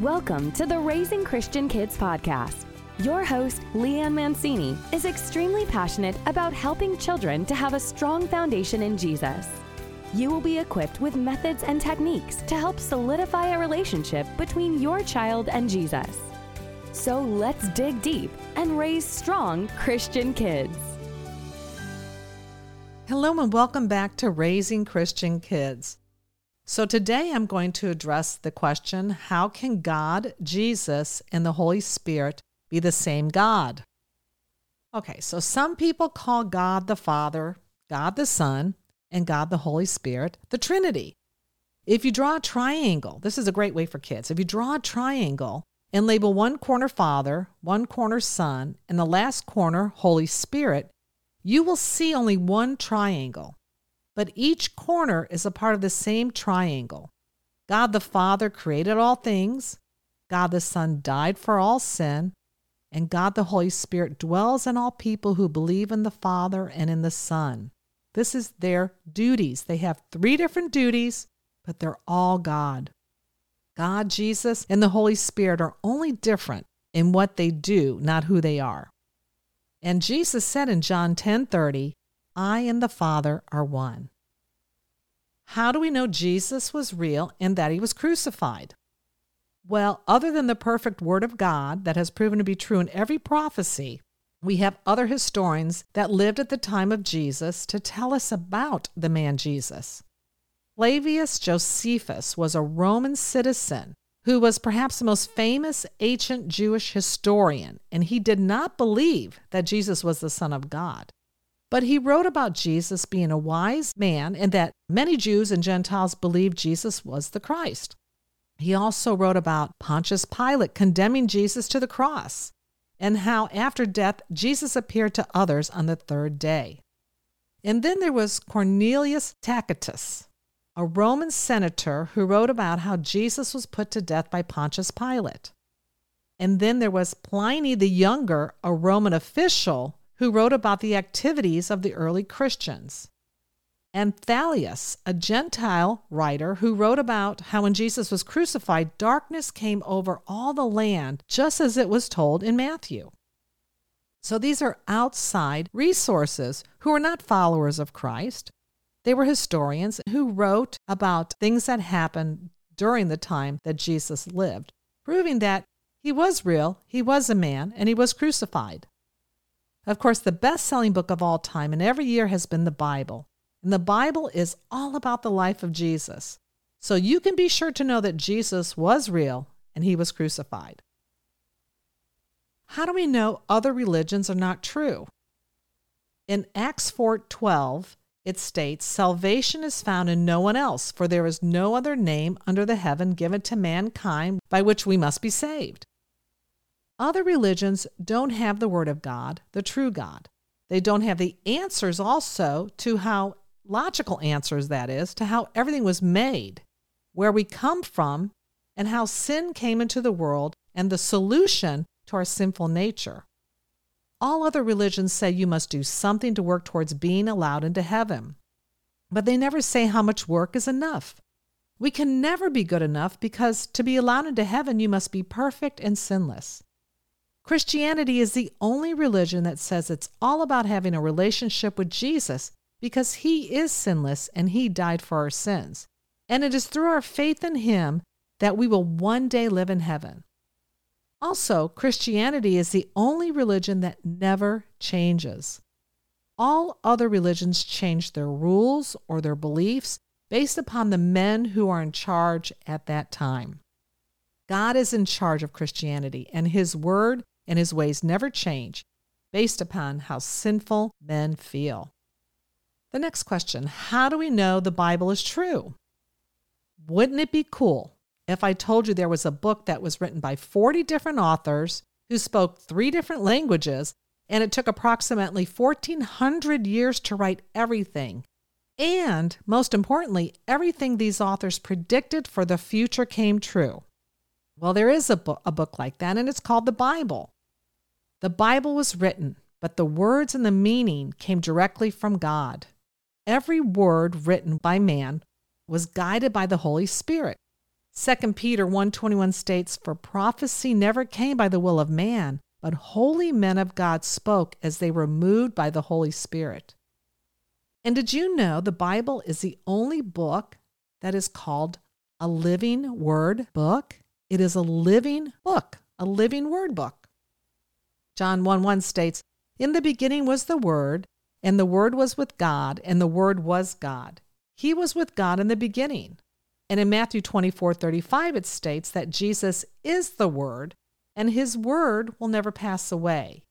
Welcome to the Raising Christian Kids podcast. Your host, Leanne Mancini, is extremely passionate about helping children to have a strong foundation in Jesus. You will be equipped with methods and techniques to help solidify a relationship between your child and Jesus. So let's dig deep and raise strong Christian kids. Hello, and welcome back to Raising Christian Kids. So, today I'm going to address the question how can God, Jesus, and the Holy Spirit be the same God? Okay, so some people call God the Father, God the Son, and God the Holy Spirit the Trinity. If you draw a triangle, this is a great way for kids. If you draw a triangle and label one corner Father, one corner Son, and the last corner Holy Spirit, you will see only one triangle, but each corner is a part of the same triangle. God the Father created all things, God the Son died for all sin, and God the Holy Spirit dwells in all people who believe in the Father and in the Son. This is their duties. They have three different duties, but they're all God. God, Jesus, and the Holy Spirit are only different in what they do, not who they are. And Jesus said in John 10:30, "I and the Father are one." How do we know Jesus was real and that he was crucified? Well, other than the perfect word of God that has proven to be true in every prophecy, we have other historians that lived at the time of Jesus to tell us about the man Jesus. Flavius Josephus was a Roman citizen who was perhaps the most famous ancient Jewish historian, and he did not believe that Jesus was the Son of God. But he wrote about Jesus being a wise man and that many Jews and Gentiles believed Jesus was the Christ. He also wrote about Pontius Pilate condemning Jesus to the cross and how after death Jesus appeared to others on the third day. And then there was Cornelius Tacitus, a Roman senator who wrote about how Jesus was put to death by Pontius Pilate. And then there was Pliny the Younger, a Roman official who wrote about the activities of the early Christians. And Thalius, a Gentile writer who wrote about how when Jesus was crucified, darkness came over all the land, just as it was told in Matthew. So these are outside resources who are not followers of Christ, they were historians who wrote about things that happened during the time that Jesus lived, proving that he was real, he was a man, and he was crucified. Of course, the best selling book of all time and every year has been the Bible. And the Bible is all about the life of Jesus. So you can be sure to know that Jesus was real and he was crucified. How do we know other religions are not true? In Acts 4:12, it states, Salvation is found in no one else, for there is no other name under the heaven given to mankind by which we must be saved. Other religions don't have the Word of God, the true God. They don't have the answers also to how, logical answers that is, to how everything was made, where we come from, and how sin came into the world and the solution to our sinful nature. All other religions say you must do something to work towards being allowed into heaven. But they never say how much work is enough. We can never be good enough because to be allowed into heaven, you must be perfect and sinless. Christianity is the only religion that says it's all about having a relationship with Jesus because he is sinless and he died for our sins. And it is through our faith in him that we will one day live in heaven. Also, Christianity is the only religion that never changes. All other religions change their rules or their beliefs based upon the men who are in charge at that time. God is in charge of Christianity, and His word and His ways never change based upon how sinful men feel. The next question How do we know the Bible is true? Wouldn't it be cool if I told you there was a book that was written by 40 different authors who spoke three different languages, and it took approximately 1,400 years to write everything. And most importantly, everything these authors predicted for the future came true. Well, there is a, bo- a book like that, and it's called the Bible. The Bible was written, but the words and the meaning came directly from God. Every word written by man was guided by the Holy Spirit. 2 Peter 1:21 states, "For prophecy never came by the will of man, but holy men of God spoke as they were moved by the Holy Spirit." And did you know the Bible is the only book that is called a living word book? It is a living book, a living word book. John 1 1 states, In the beginning was the Word, and the Word was with God, and the Word was God. He was with God in the beginning. And in Matthew 24 35, it states that Jesus is the Word, and His Word will never pass away.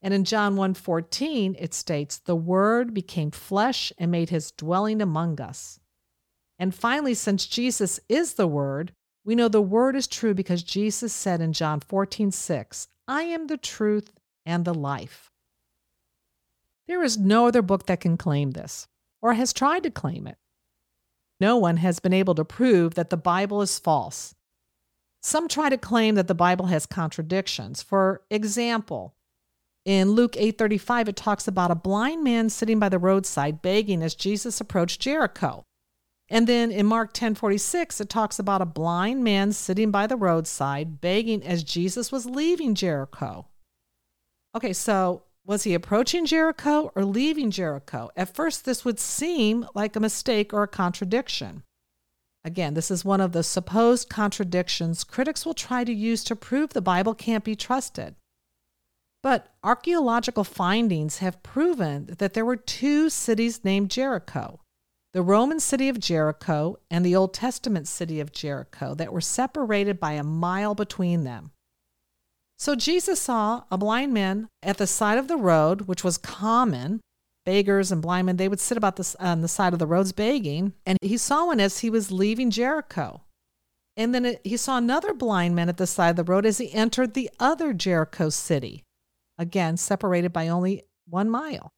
And in John 1 14, it states, The Word became flesh and made His dwelling among us. And finally, since Jesus is the Word, we know the Word is true because Jesus said in John 14 6, I am the truth and the life. There is no other book that can claim this or has tried to claim it. No one has been able to prove that the Bible is false. Some try to claim that the Bible has contradictions. For example, in Luke 8:35 it talks about a blind man sitting by the roadside begging as Jesus approached Jericho. And then in Mark 10:46 it talks about a blind man sitting by the roadside begging as Jesus was leaving Jericho. Okay, so was he approaching Jericho or leaving Jericho? At first, this would seem like a mistake or a contradiction. Again, this is one of the supposed contradictions critics will try to use to prove the Bible can't be trusted. But archaeological findings have proven that there were two cities named Jericho the Roman city of Jericho and the Old Testament city of Jericho that were separated by a mile between them. So Jesus saw a blind man at the side of the road, which was common. Beggars and blind men, they would sit about on the side of the roads begging. And he saw one as he was leaving Jericho. And then it, he saw another blind man at the side of the road as he entered the other Jericho city, again, separated by only one mile.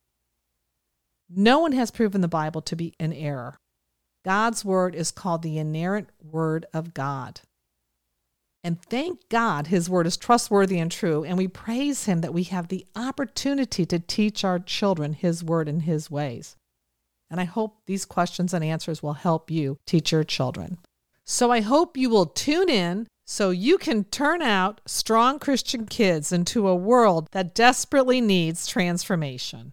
No one has proven the Bible to be an error. God's word is called the inerrant word of God. And thank God his word is trustworthy and true. And we praise him that we have the opportunity to teach our children his word and his ways. And I hope these questions and answers will help you teach your children. So I hope you will tune in so you can turn out strong Christian kids into a world that desperately needs transformation.